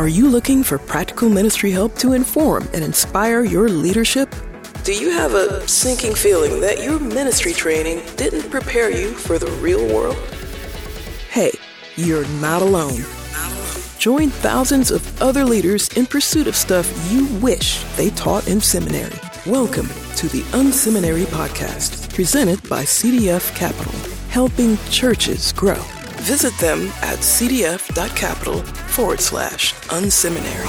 Are you looking for practical ministry help to inform and inspire your leadership? Do you have a sinking feeling that your ministry training didn't prepare you for the real world? Hey, you're not alone. Join thousands of other leaders in pursuit of stuff you wish they taught in seminary. Welcome to the Unseminary Podcast, presented by CDF Capital, helping churches grow. Visit them at cdf.capital forward slash unseminary.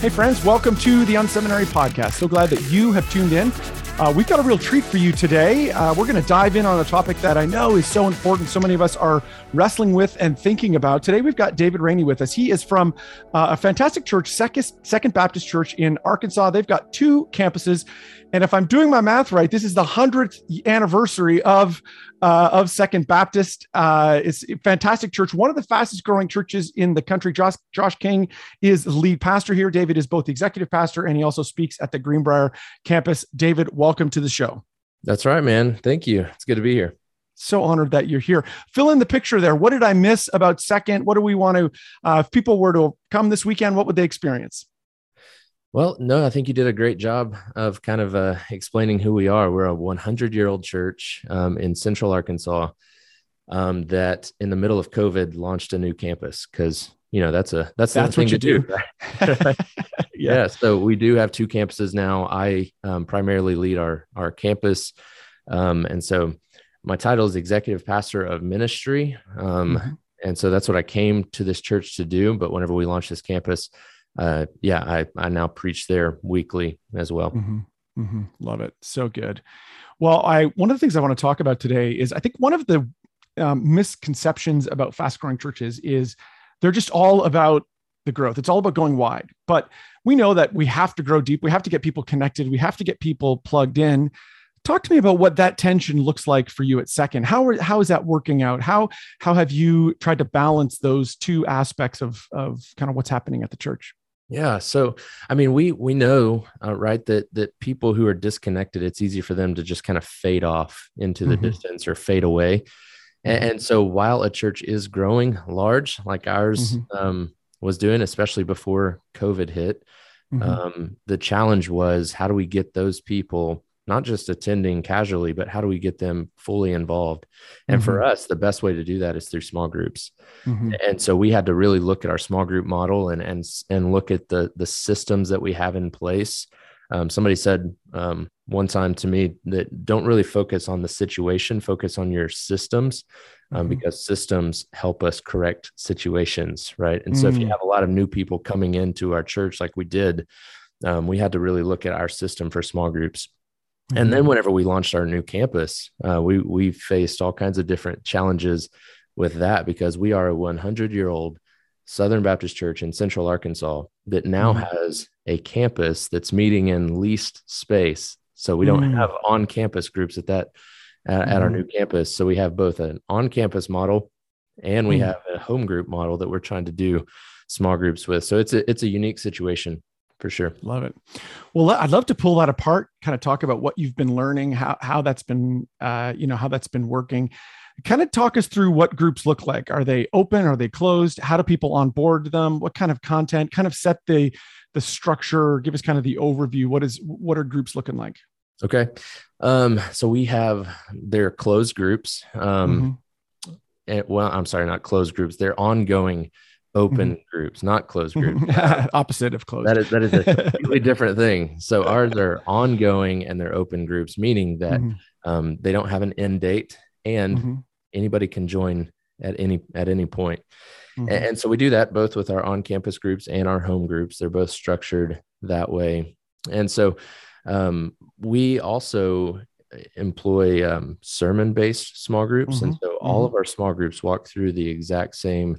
Hey, friends, welcome to the Unseminary Podcast. So glad that you have tuned in. Uh, we've got a real treat for you today. Uh, we're going to dive in on a topic that I know is so important. So many of us are wrestling with and thinking about. Today, we've got David Raney with us. He is from uh, a fantastic church, Second, Baptist Church in Arkansas. They've got two campuses. And if I'm doing my math right, this is the 100th anniversary of uh, of Second Baptist. Uh, it's a fantastic church, one of the fastest growing churches in the country. Josh, Josh King is the lead pastor here. David is both the executive pastor and he also speaks at the Greenbrier campus. David, welcome to the show. That's right, man. Thank you. It's good to be here. So honored that you're here. Fill in the picture there. What did I miss about Second? What do we want to, uh, if people were to come this weekend, what would they experience? Well, no, I think you did a great job of kind of uh, explaining who we are. We're a 100 year old church um, in Central Arkansas um, that, in the middle of COVID, launched a new campus because you know that's a that's, that's thing what you to do. do. yeah. yeah. So we do have two campuses now. I um, primarily lead our our campus, um, and so my title is executive pastor of ministry. Um, mm-hmm. And so that's what I came to this church to do. But whenever we launched this campus, uh, yeah, I, I now preach there weekly as well. Mm-hmm. Mm-hmm. Love it. So good. Well, I one of the things I want to talk about today is I think one of the um, misconceptions about fast growing churches is they're just all about the growth. It's all about going wide. But we know that we have to grow deep. We have to get people connected. We have to get people plugged in. Talk to me about what that tension looks like for you at Second. How are, how is that working out? How how have you tried to balance those two aspects of of kind of what's happening at the church? Yeah. So, I mean, we we know, uh, right, that that people who are disconnected, it's easy for them to just kind of fade off into the mm-hmm. distance or fade away. And, mm-hmm. and, so, while a church is growing large, like ours mm-hmm. um, was doing, especially before COVID hit, mm-hmm. um, the challenge was how do we get those people not just attending casually, but how do we get them fully involved? And mm-hmm. for us, the best way to do that is through small groups. Mm-hmm. And so we had to really look at our small group model and and and look at the the systems that we have in place. Um, somebody said um, one time to me that don't really focus on the situation, focus on your systems, um, mm-hmm. because systems help us correct situations, right? And so if you mm. have a lot of new people coming into our church, like we did, um, we had to really look at our system for small groups Mm-hmm. And then mm-hmm. whenever we launched our new campus, uh, we we faced all kinds of different challenges with that because we are a 100 year old Southern Baptist Church in Central Arkansas that now mm-hmm. has a campus that's meeting in leased space. So we don't mm-hmm. have on campus groups at that at, at, our mm-hmm. new campus. So we have both an on campus model and we mm. have a home group model that we're trying to do small groups with. So it's a it's a unique situation for sure. Love it. Well, I'd love to pull that apart, kind of talk about what you've been learning, how how that's been, uh, you know, how that's been working. Kind of talk us through what groups look like. Are they open? Are they closed? How do people onboard them? What kind of content? Kind of set the the structure. Give us kind of the overview. What is what are groups looking like? Okay, um, so we have their closed groups. Um, mm-hmm. and, well, I'm sorry, not closed groups. They're ongoing open mm-hmm. groups, not closed groups. Opposite of closed. That is that is a completely different thing. So ours are ongoing and they're open groups, meaning that mm-hmm. um, they don't have an end date and mm-hmm. anybody can join at any at any point. And, mm-hmm. and so we do that both with our on-campus groups and our home groups. They're both structured that way. And so um, we also employ um, sermon-based small groups, and mm-hmm. so all mm-hmm. of our small groups walk through the exact same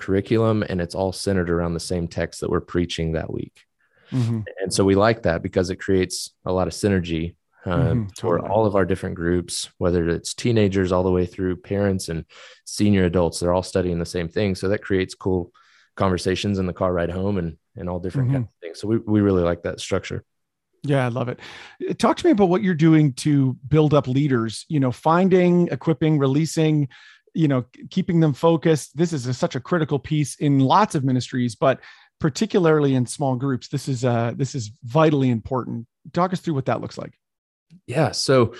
curriculum and it's all centered around the same text that we're preaching that week. Mm-hmm. And so we like that because it creates a lot of synergy um, mm-hmm, totally. for all of our different groups, whether it's teenagers all the way through parents and senior adults, they're all studying the same thing. So that creates cool conversations in the car ride home and, and all different mm-hmm. kinds of things. So we, we really like that structure. Yeah, I love it. Talk to me about what you're doing to build up leaders, you know, finding, equipping, releasing you know keeping them focused this is a, such a critical piece in lots of ministries but particularly in small groups this is uh this is vitally important talk us through what that looks like yeah so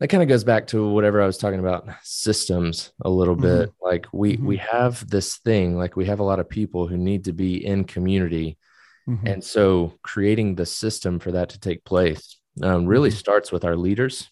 that kind of goes back to whatever i was talking about systems a little mm-hmm. bit like we mm-hmm. we have this thing like we have a lot of people who need to be in community mm-hmm. and so creating the system for that to take place um, really mm-hmm. starts with our leaders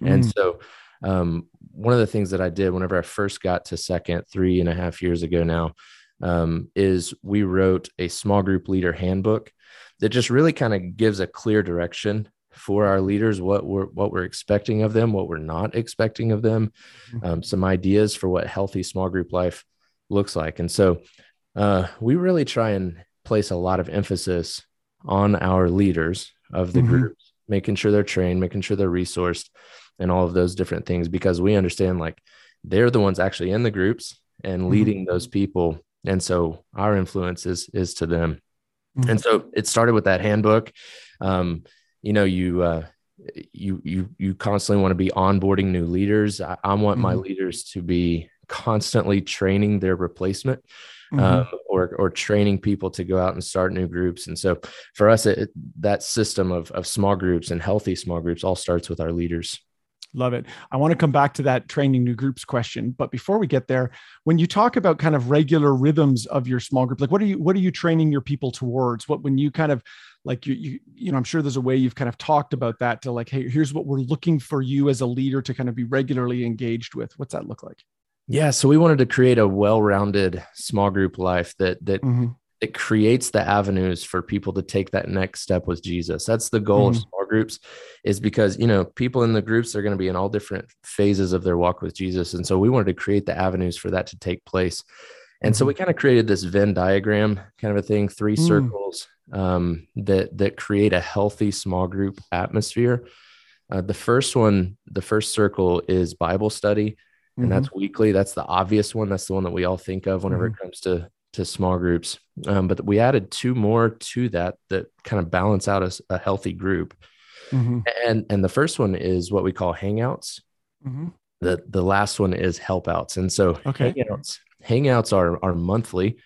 and mm. so um, one of the things that I did whenever I first got to second three and a half years ago now um, is we wrote a small group leader handbook that just really kind of gives a clear direction for our leaders what we're what we're expecting of them what we're not expecting of them mm-hmm. um, some ideas for what healthy small group life looks like and so uh, we really try and place a lot of emphasis on our leaders of the mm-hmm. groups making sure they're trained making sure they're resourced and all of those different things because we understand like they're the ones actually in the groups and mm-hmm. leading mm-hmm. those people and so our influence is is to them mm-hmm. and so it started with that handbook um, you know you uh, you you you constantly want to be onboarding new leaders i, I want mm-hmm. my leaders to be constantly training their replacement mm-hmm. um, or or training people to go out and start new groups and so for us it, that system of, of small groups and healthy small groups all starts with our leaders Love it. I want to come back to that training new groups question, but before we get there, when you talk about kind of regular rhythms of your small group, like what are you what are you training your people towards? What when you kind of like you you you know, I'm sure there's a way you've kind of talked about that to like, hey, here's what we're looking for you as a leader to kind of be regularly engaged with. What's that look like? Yeah, so we wanted to create a well-rounded small group life that that mm-hmm it creates the avenues for people to take that next step with Jesus. That's the goal mm-hmm. of small groups is because, you know, people in the groups are going to be in all different phases of their walk with Jesus. And so we wanted to create the avenues for that to take place. And mm-hmm. so we kind of created this Venn diagram kind of a thing, three mm. circles um, that that create a healthy small group atmosphere. Uh, the first one, the first circle is Bible study, and mm-hmm. that's weekly. That's the obvious one. That's the one that we all think of whenever mm-hmm. it comes to to small groups. Um, but we added two more to that that kind of balance out a, a healthy group. Mm-hmm. And and the first one is what we call hangouts. Mm-hmm. The the last one is helpouts. And so okay. hangouts hangouts are are monthly,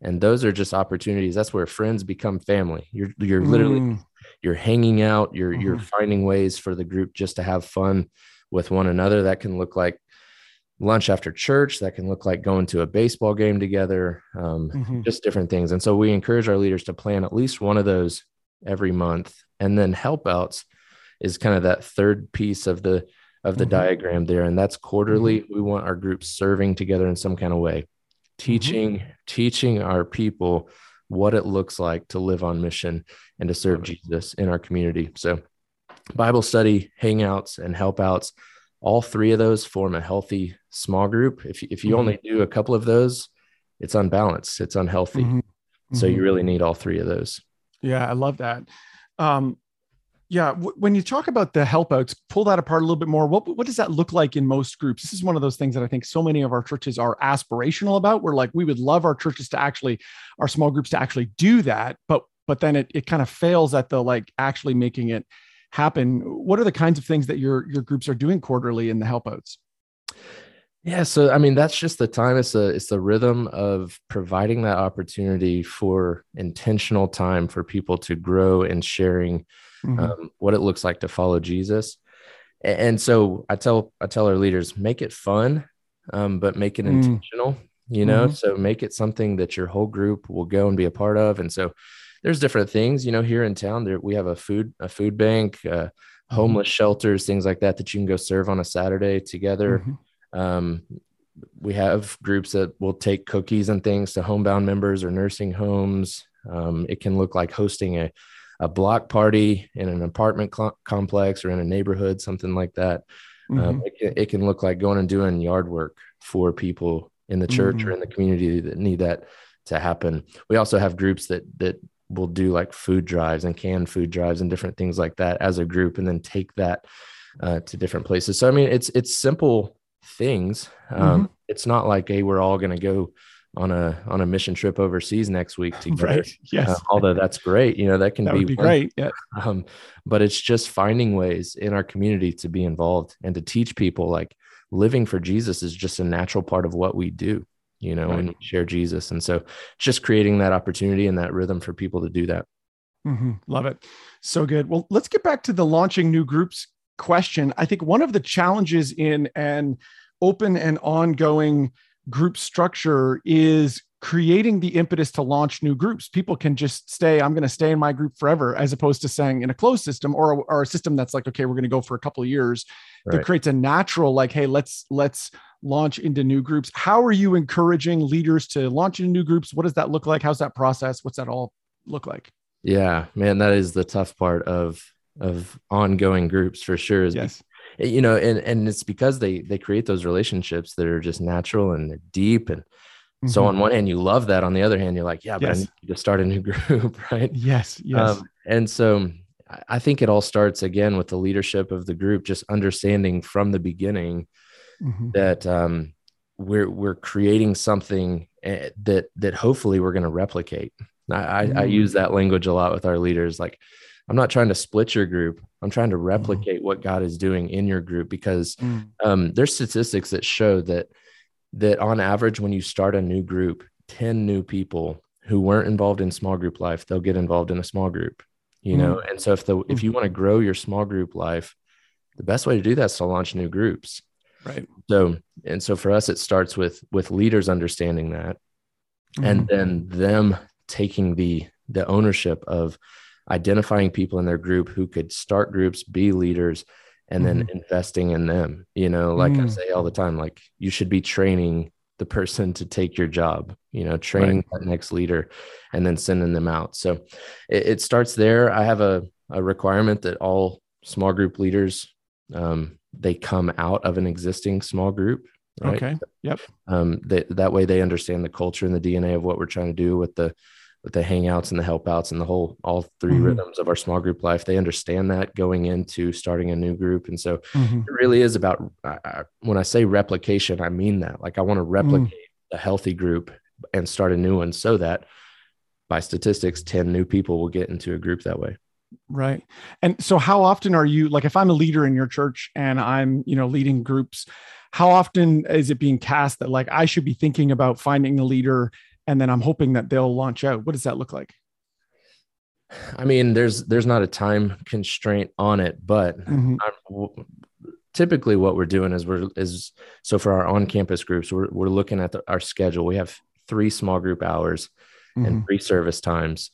and those are just opportunities. That's where friends become family. You're you're literally mm. you're hanging out. You're mm-hmm. you're finding ways for the group just to have fun with one another. That can look like lunch after church that can look like going to a baseball game together um, mm-hmm. just different things and so we encourage our leaders to plan at least one of those every month and then help outs is kind of that third piece of the of the mm-hmm. diagram there and that's quarterly mm-hmm. we want our groups serving together in some kind of way teaching mm-hmm. teaching our people what it looks like to live on mission and to serve jesus in our community so bible study hangouts and help outs all three of those form a healthy small group. If, if you mm-hmm. only do a couple of those, it's unbalanced, it's unhealthy. Mm-hmm. So you mm-hmm. really need all three of those. Yeah, I love that. Um, yeah, w- when you talk about the help outs, pull that apart a little bit more. What what does that look like in most groups? This is one of those things that I think so many of our churches are aspirational about. We're like, we would love our churches to actually, our small groups to actually do that, but but then it it kind of fails at the like actually making it happen. What are the kinds of things that your your groups are doing quarterly in the help outs? Yeah, so I mean that's just the time. It's a it's the rhythm of providing that opportunity for intentional time for people to grow and sharing mm-hmm. um, what it looks like to follow Jesus. And so I tell I tell our leaders make it fun, um, but make it mm. intentional. You know, mm-hmm. so make it something that your whole group will go and be a part of. And so there's different things, you know, here in town there, we have a food, a food bank, uh, mm-hmm. homeless shelters, things like that, that you can go serve on a Saturday together. Um, we have groups that will take cookies and things to homebound members or nursing homes. Um, it can look like hosting a, a block party in an apartment cl- complex or in a neighborhood, something like that. Um, mm-hmm. Um, it, can, it, can, look like going and doing yard work for people in the church mm-hmm. or in the community that need that to happen. We also have groups that that will do like food drives and canned food drives and different things like that as a group and then take that uh, to different places so i mean it's it's simple things um, mm-hmm. it's not like hey we're all going to go on a on a mission trip overseas next week together. Right. Yes. Uh, although that's great, you know that can that be, be great. Yeah. Um, but it's just finding ways in our community to be involved and to teach people like living for Jesus is just a natural part of what we do, you know, right. we share Jesus. And so just creating that opportunity and that rhythm for people to do that. Mm-hmm. Love it. So good. Well, let's get back to the launching new groups question. I think one of the challenges in an open and ongoing group structure is creating the impetus to launch new groups. People can just stay, I'm going to stay in my group forever, as opposed to saying in a closed system or, or a system that's like, okay, we're going to go for a couple of years. Right. That creates a natural, like, hey, let's let's launch into new groups. How are you encouraging leaders to launch into new groups? What does that look like? How's that process? What's that all look like? Yeah, man, that is the tough part of of ongoing groups for sure. Is yes. you know, and and it's because they they create those relationships that are just natural and deep and Mm-hmm. So on one hand, you love that. On the other hand, you're like, yeah, but yes. I need to start a new group, right? Yes, yes. Um, and so I think it all starts again with the leadership of the group, just understanding from the beginning mm-hmm. that um, we're we're creating something eh, that that hopefully we're going to replicate. I, mm-hmm. I, I, mm. use that language a lot with our leaders. Like, I'm not trying to split your group. I'm trying to mm-hmm. replicate what God is doing in your group because mm. um, there's statistics that show that that on average, when you start a new group, 10 new people who weren't involved in small group life, they'll get involved in a small group, you know? Mm. And so if the, if you want to grow your small group life, the best way to do that is to launch new groups. Right. So, and so for us, it starts with, with leaders understanding that mm. and then them taking the, the ownership of identifying people in their group who could start groups, be leaders, and then mm-hmm. investing in them you know like mm. i say all the time like you should be training the person to take your job you know training right. that next leader and then sending them out so it, it, starts there i have a, a requirement that all small group leaders um, they come out of an existing small group right okay yep um, that, that way they understand the culture and the dna of what we're trying to do with the with the hangouts and the help outs and the whole all 3 mm-hmm. rhythms of our small group life they understand that going into starting a new group and so mm-hmm. it really is about uh, when i say replication i mean that like i want to mm. replicate mm-hmm. a healthy group and start a new one so that by statistics 10 new people will get into a group that way right and so how often are you like if i'm a leader in your church and i'm you know leading groups how often is it being cast that like i should be thinking about finding a leader and then I'm hoping that they'll launch out. What does that look like? I mean, there's there's not a time constraint on it, but mm-hmm. typically what we're doing is we're is so for our on-campus groups, we're we're looking at the, our schedule. We have three small group hours mm-hmm. and three service times,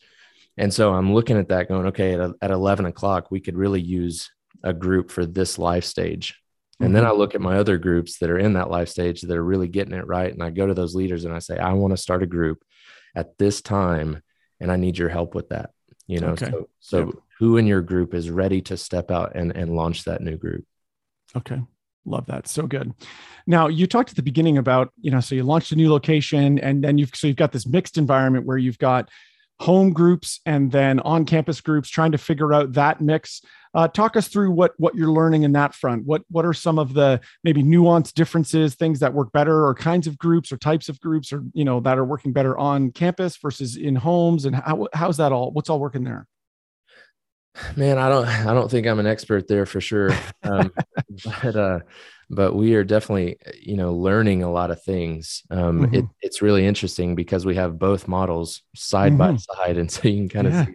and so I'm looking at that, going, okay, at, at 11 o'clock, we could really use a group for this life stage. And then mm-hmm. I look at my other groups that are in that life stage that are really getting it right. And I go to those leaders and I say, I want to start a group at this time and I need your help with that. You know, okay. so, so yep. who in your group is ready to step out and, and launch that new group? Okay. Love that. So good. Now you talked at the beginning about, you know, so you launched a new location and then you've, so you've got this mixed environment where you've got home groups and then on campus groups trying to figure out that mix uh, talk us through what what you're learning in that front. What what are some of the maybe nuanced differences, things that work better, or kinds of groups or types of groups, or you know that are working better on campus versus in homes, and how how's that all? What's all working there? Man, I don't I don't think I'm an expert there for sure, um, but uh, but we are definitely you know learning a lot of things. Um, mm-hmm. it, it's really interesting because we have both models side mm-hmm. by side, and so you can kind of yeah. see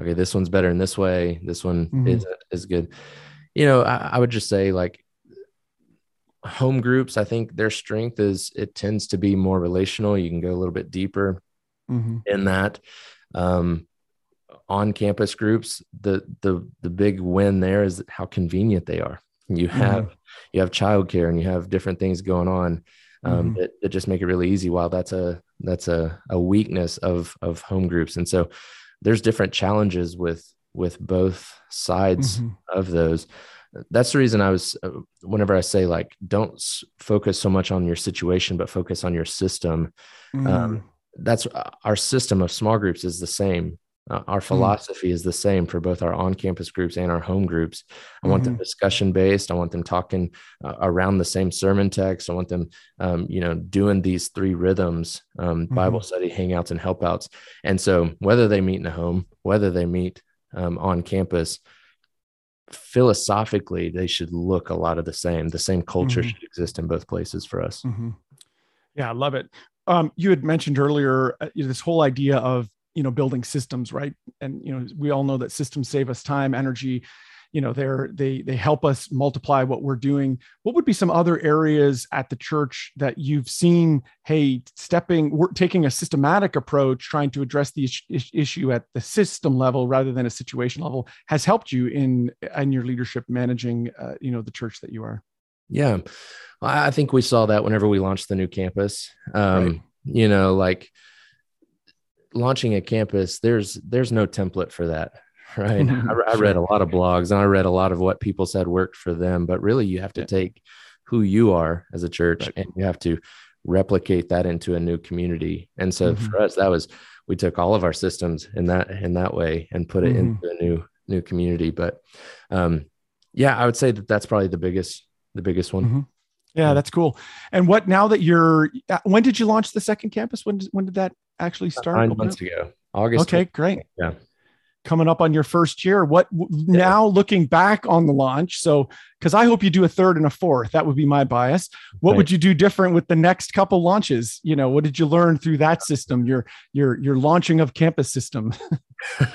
okay, this one's better in this way. This one mm-hmm. is is good. You know, I, I would just say like home groups. I think their strength is it tends to be more relational. You can go a little bit deeper mm-hmm. in that. Um, on campus groups, the the the big win there is how convenient they are. You have mm-hmm. you have childcare and you have different things going on um, mm-hmm. that, that just make it really easy. While that's a that's a, a weakness of of home groups, and so there's different challenges with with both sides mm-hmm. of those that's the reason i was uh, whenever i say like don't focus so much on your situation but focus on your system mm. um, that's uh, our system of small groups is the same uh, our mm. philosophy mm. is the same for both our on-campus groups and our home groups. I want mm-hmm. them discussion based. I want them talking uh, around the same sermon text. I want them, um, you know, doing these three rhythms: um, mm-hmm. Bible study, hangouts, and helpouts. And so, whether they meet in a home, whether they meet um, on campus, philosophically they should look a lot of the same the same culture mm-hmm. should exist in both places for us mm-hmm. yeah i love it um, you had mentioned earlier uh, this whole idea of you know building systems right? And you know we all know that systems save us time energy. You know they're they they help us multiply what we're doing. What would be some other areas at the church that you've seen hey stepping we're taking a systematic approach trying to address the issue at the system level rather than a situation level has helped you in in your leadership managing uh, you know the church that you are? Yeah. I think we saw that whenever we launched the new campus. Um right. you know like launching a campus there's there's no template for that right I, I, read a lot of blogs and i read a lot of what people said worked for them but really you have to yeah. take who you are as a church right. and you have to replicate that into a new community and so mm-hmm. for us that was we took all of our systems in that in that way and put it mm-hmm. into a new new community but um yeah i would say that that's probably the biggest the biggest one mm-hmm. yeah that's cool and what now that you're uh, when did you launch the second campus when when did that actually start nine months ago. August okay great. Yeah. Coming up on your first year. What yeah. now looking back on the launch so because i hope you do a third and a fourth. That would be my bias. What would you do different with the next couple launches? You know what did you learn through that system your your your launching of campus system?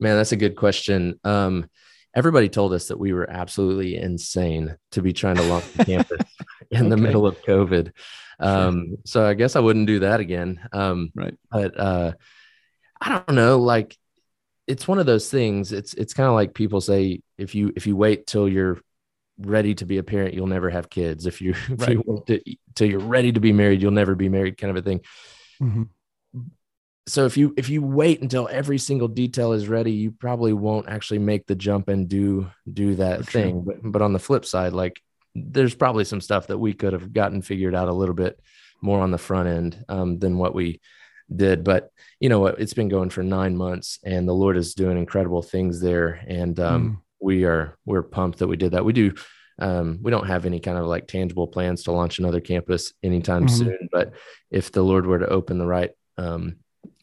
Man that's a good question. Um everybody told us that we were absolutely insane to be trying to launch the campus in okay. the middle of covid um sure. so i guess i wouldn't do that again um right but uh i don't know like it's one of those things. It's it's kind of like people say if you if you wait till you're ready to be a parent, you'll never have kids. If you if right. you wait to, till you're ready to be married, you'll never be married, kind of a thing. Mm-hmm. So if you if you wait until every single detail is ready, you probably won't actually make the jump and do do that For thing. But but on the flip side, like there's probably some stuff that we could have gotten figured out a little bit more on the front end um, than what we did. But you know what? It's been going for nine months, and the Lord is doing incredible things there. And um, mm. we are we're pumped that we did that. We do. Um, we don't have any kind of like tangible plans to launch another campus anytime mm-hmm. soon. But if the Lord were to open the right um,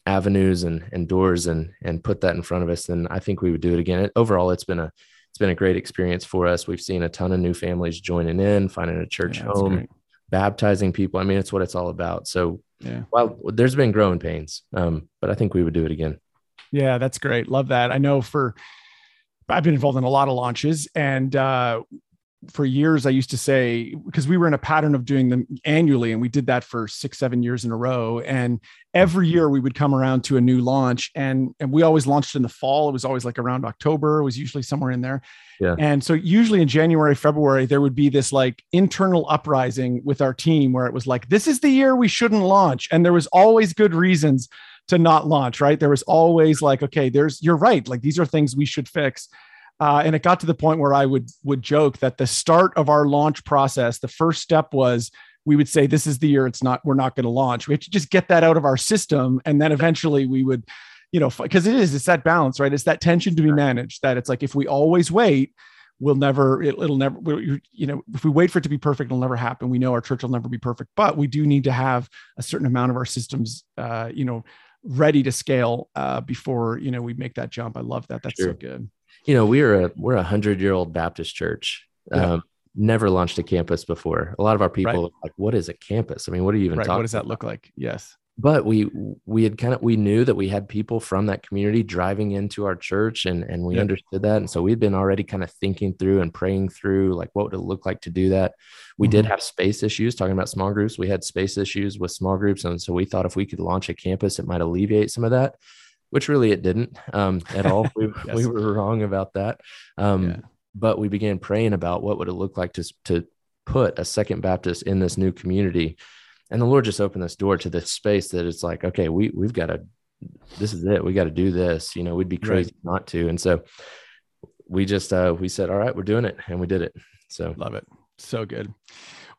avenues and and doors and and put that in front of us, then I think we would do it again. Overall, it's been a it's been a great experience for us. We've seen a ton of new families joining in, finding a church yeah, home, great. baptizing people. I mean, it's what it's all about. So yeah. Well, there's been growing pains, um, but I think we would do it again. Yeah, that's great. Love that. I know for I've been involved in a lot of launches, and uh, for years I used to say because we were in a pattern of doing them annually and we did that for 6 7 years in a row. And every mm-hmm. year we would come around to a new launch and and we always launched in the fall. It was always like around October it was usually somewhere in there. Yeah. and so usually in January February there would be this like internal uprising with our team where it was like this is the year we shouldn't launch. And there was always good reasons to not launch right? There was always like okay there's you're right like these are things we should fix uh, and it got to the point where I would would joke that the start of our launch process, the first step was we would say, "This is the year it's not. We're not going to launch. We have to just get that out of our system, and then eventually we would, you know, because it is it's that balance, right? It's that tension to be managed. That it's like if we always wait, we'll never it, will never you know if we wait for it to be perfect it'll never happen we know our church will never be perfect but we do need to have a certain amount of our systems uh you know ready to scale uh before you know we make that jump i love that that's sure. so good you know, we're a we're a hundred year old Baptist church. Yeah. Um, never launched a campus before. A lot of our people right. like, "What is a campus? I mean, what are you even right. talking?" What does that look like? Yes. But we we had kind of we knew that we had people from that community driving into our church, and and we understood that, and so we'd been already kind of thinking through and praying through like what would it look like to do that. We mm-hmm. did have space issues talking about small groups. We had space issues with small groups, and so we thought if we could launch a campus, it might alleviate some of that which really it didn't um, at all. We, yes. we were wrong about that. Um, yeah. But we began praying about what would it look like to, to put a second Baptist in this new community. And the Lord just opened this door to this space that it's like, okay, we, we've got to, this is it. We got to do this. You know, we'd be crazy right. not to. And so we just, uh, we said, all right, we're doing it. And we did it. So love it. So good.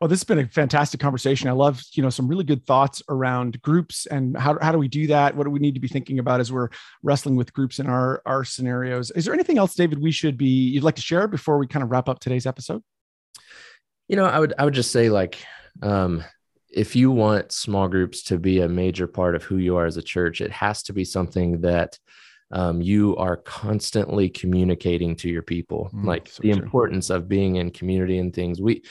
Well, this has been a fantastic conversation. I love, you know, some really good thoughts around groups and how, how do we do that? What do we need to be thinking about as we're wrestling with groups in our, our scenarios? Is there anything else, David, we should be, you'd like to share before we kind of wrap up today's episode? You know, I would, I would just say like, um, if you want small groups to be a major part of who you are as a church, it has to be something that um, you are constantly communicating to your people mm, like so the true. importance of being in community and things we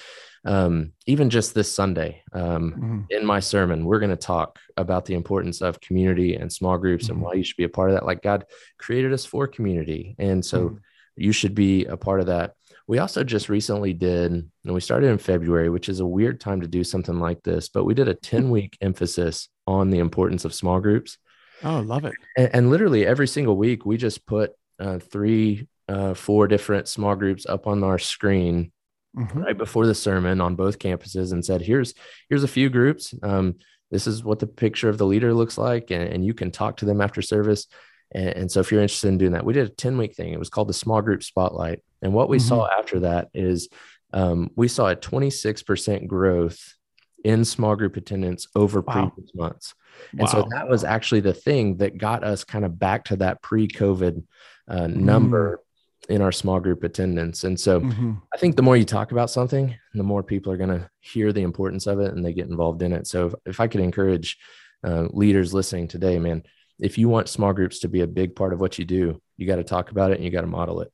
um, even just this sunday um, mm-hmm. in my sermon we're going to talk about the importance of community and small groups mm-hmm. and why you should be a part of that like god created us for community and so mm-hmm. you should be a part of that we also just recently did and we started in february which is a weird time to do something like this but we did a 10 week emphasis on the importance of small groups Oh, love it. And, and literally every single week, we just put uh, three, uh, four different small groups up on our screen mm-hmm. right before the sermon on both campuses and said, here's, here's a few groups. Um, this is what the picture of the leader looks like. And, and you can talk to them after service. And, and, so if you're interested in doing that, we did a 10 week thing. It was called the small group spotlight. And what we mm-hmm. saw after that is um, we saw a 26% growth in small group attendance over wow. previous months. And wow. so that was actually the thing that got us kind of back to that pre COVID uh, number mm. In our small group attendance. And so mm-hmm. I think the more you talk about something, the more people are going to hear the importance of it and they get involved in it. So if, if I could encourage uh, leaders listening today, man, if you want small groups to be a big part of what you do, you got to talk about it and you got to model it.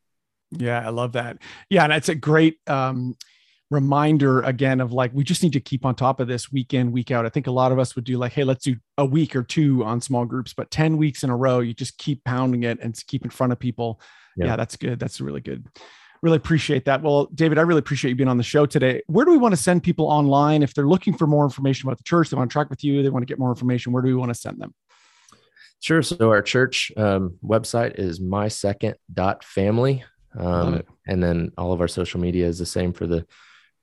Yeah, I love that. Yeah, and it's a great um, reminder again of like we just need to keep on top of this week in week out. I think a lot of us would do like hey let's do a week or two on small groups but 10 weeks in a row you just keep pounding it and keep in front of people. Yeah, yeah that's good. That's really good. Really appreciate that. Well david i really appreciate you being on the show today. Where do we want to send people online if they're looking for more information about the church they want to track with you they want to get more information where do we want to send them? Sure. So our church um, website is my second dot family um, and then all of our social media is the same for the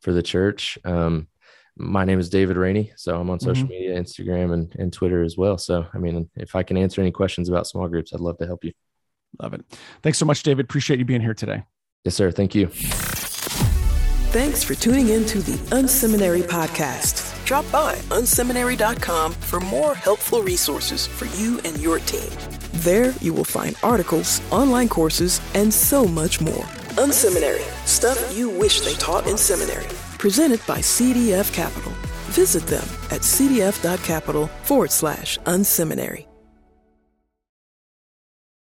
for the church. Um, my name is David Raney, so I'm on social mm-hmm. media, Instagram, and, and Twitter as well. So, I mean, if I can answer any questions about small groups, I'd love to help you. Love it. Thanks so much, David. Appreciate you being here today. Yes, sir. Thank you. Thanks for tuning in to the Unseminary podcast. Drop by unseminary.com for more helpful resources for you and your team. There, you will find articles, online courses, and so much more. Unseminary, stuff you wish they taught in seminary. Presented by CDF Capital. Visit them at cdf.capital forward slash unseminary.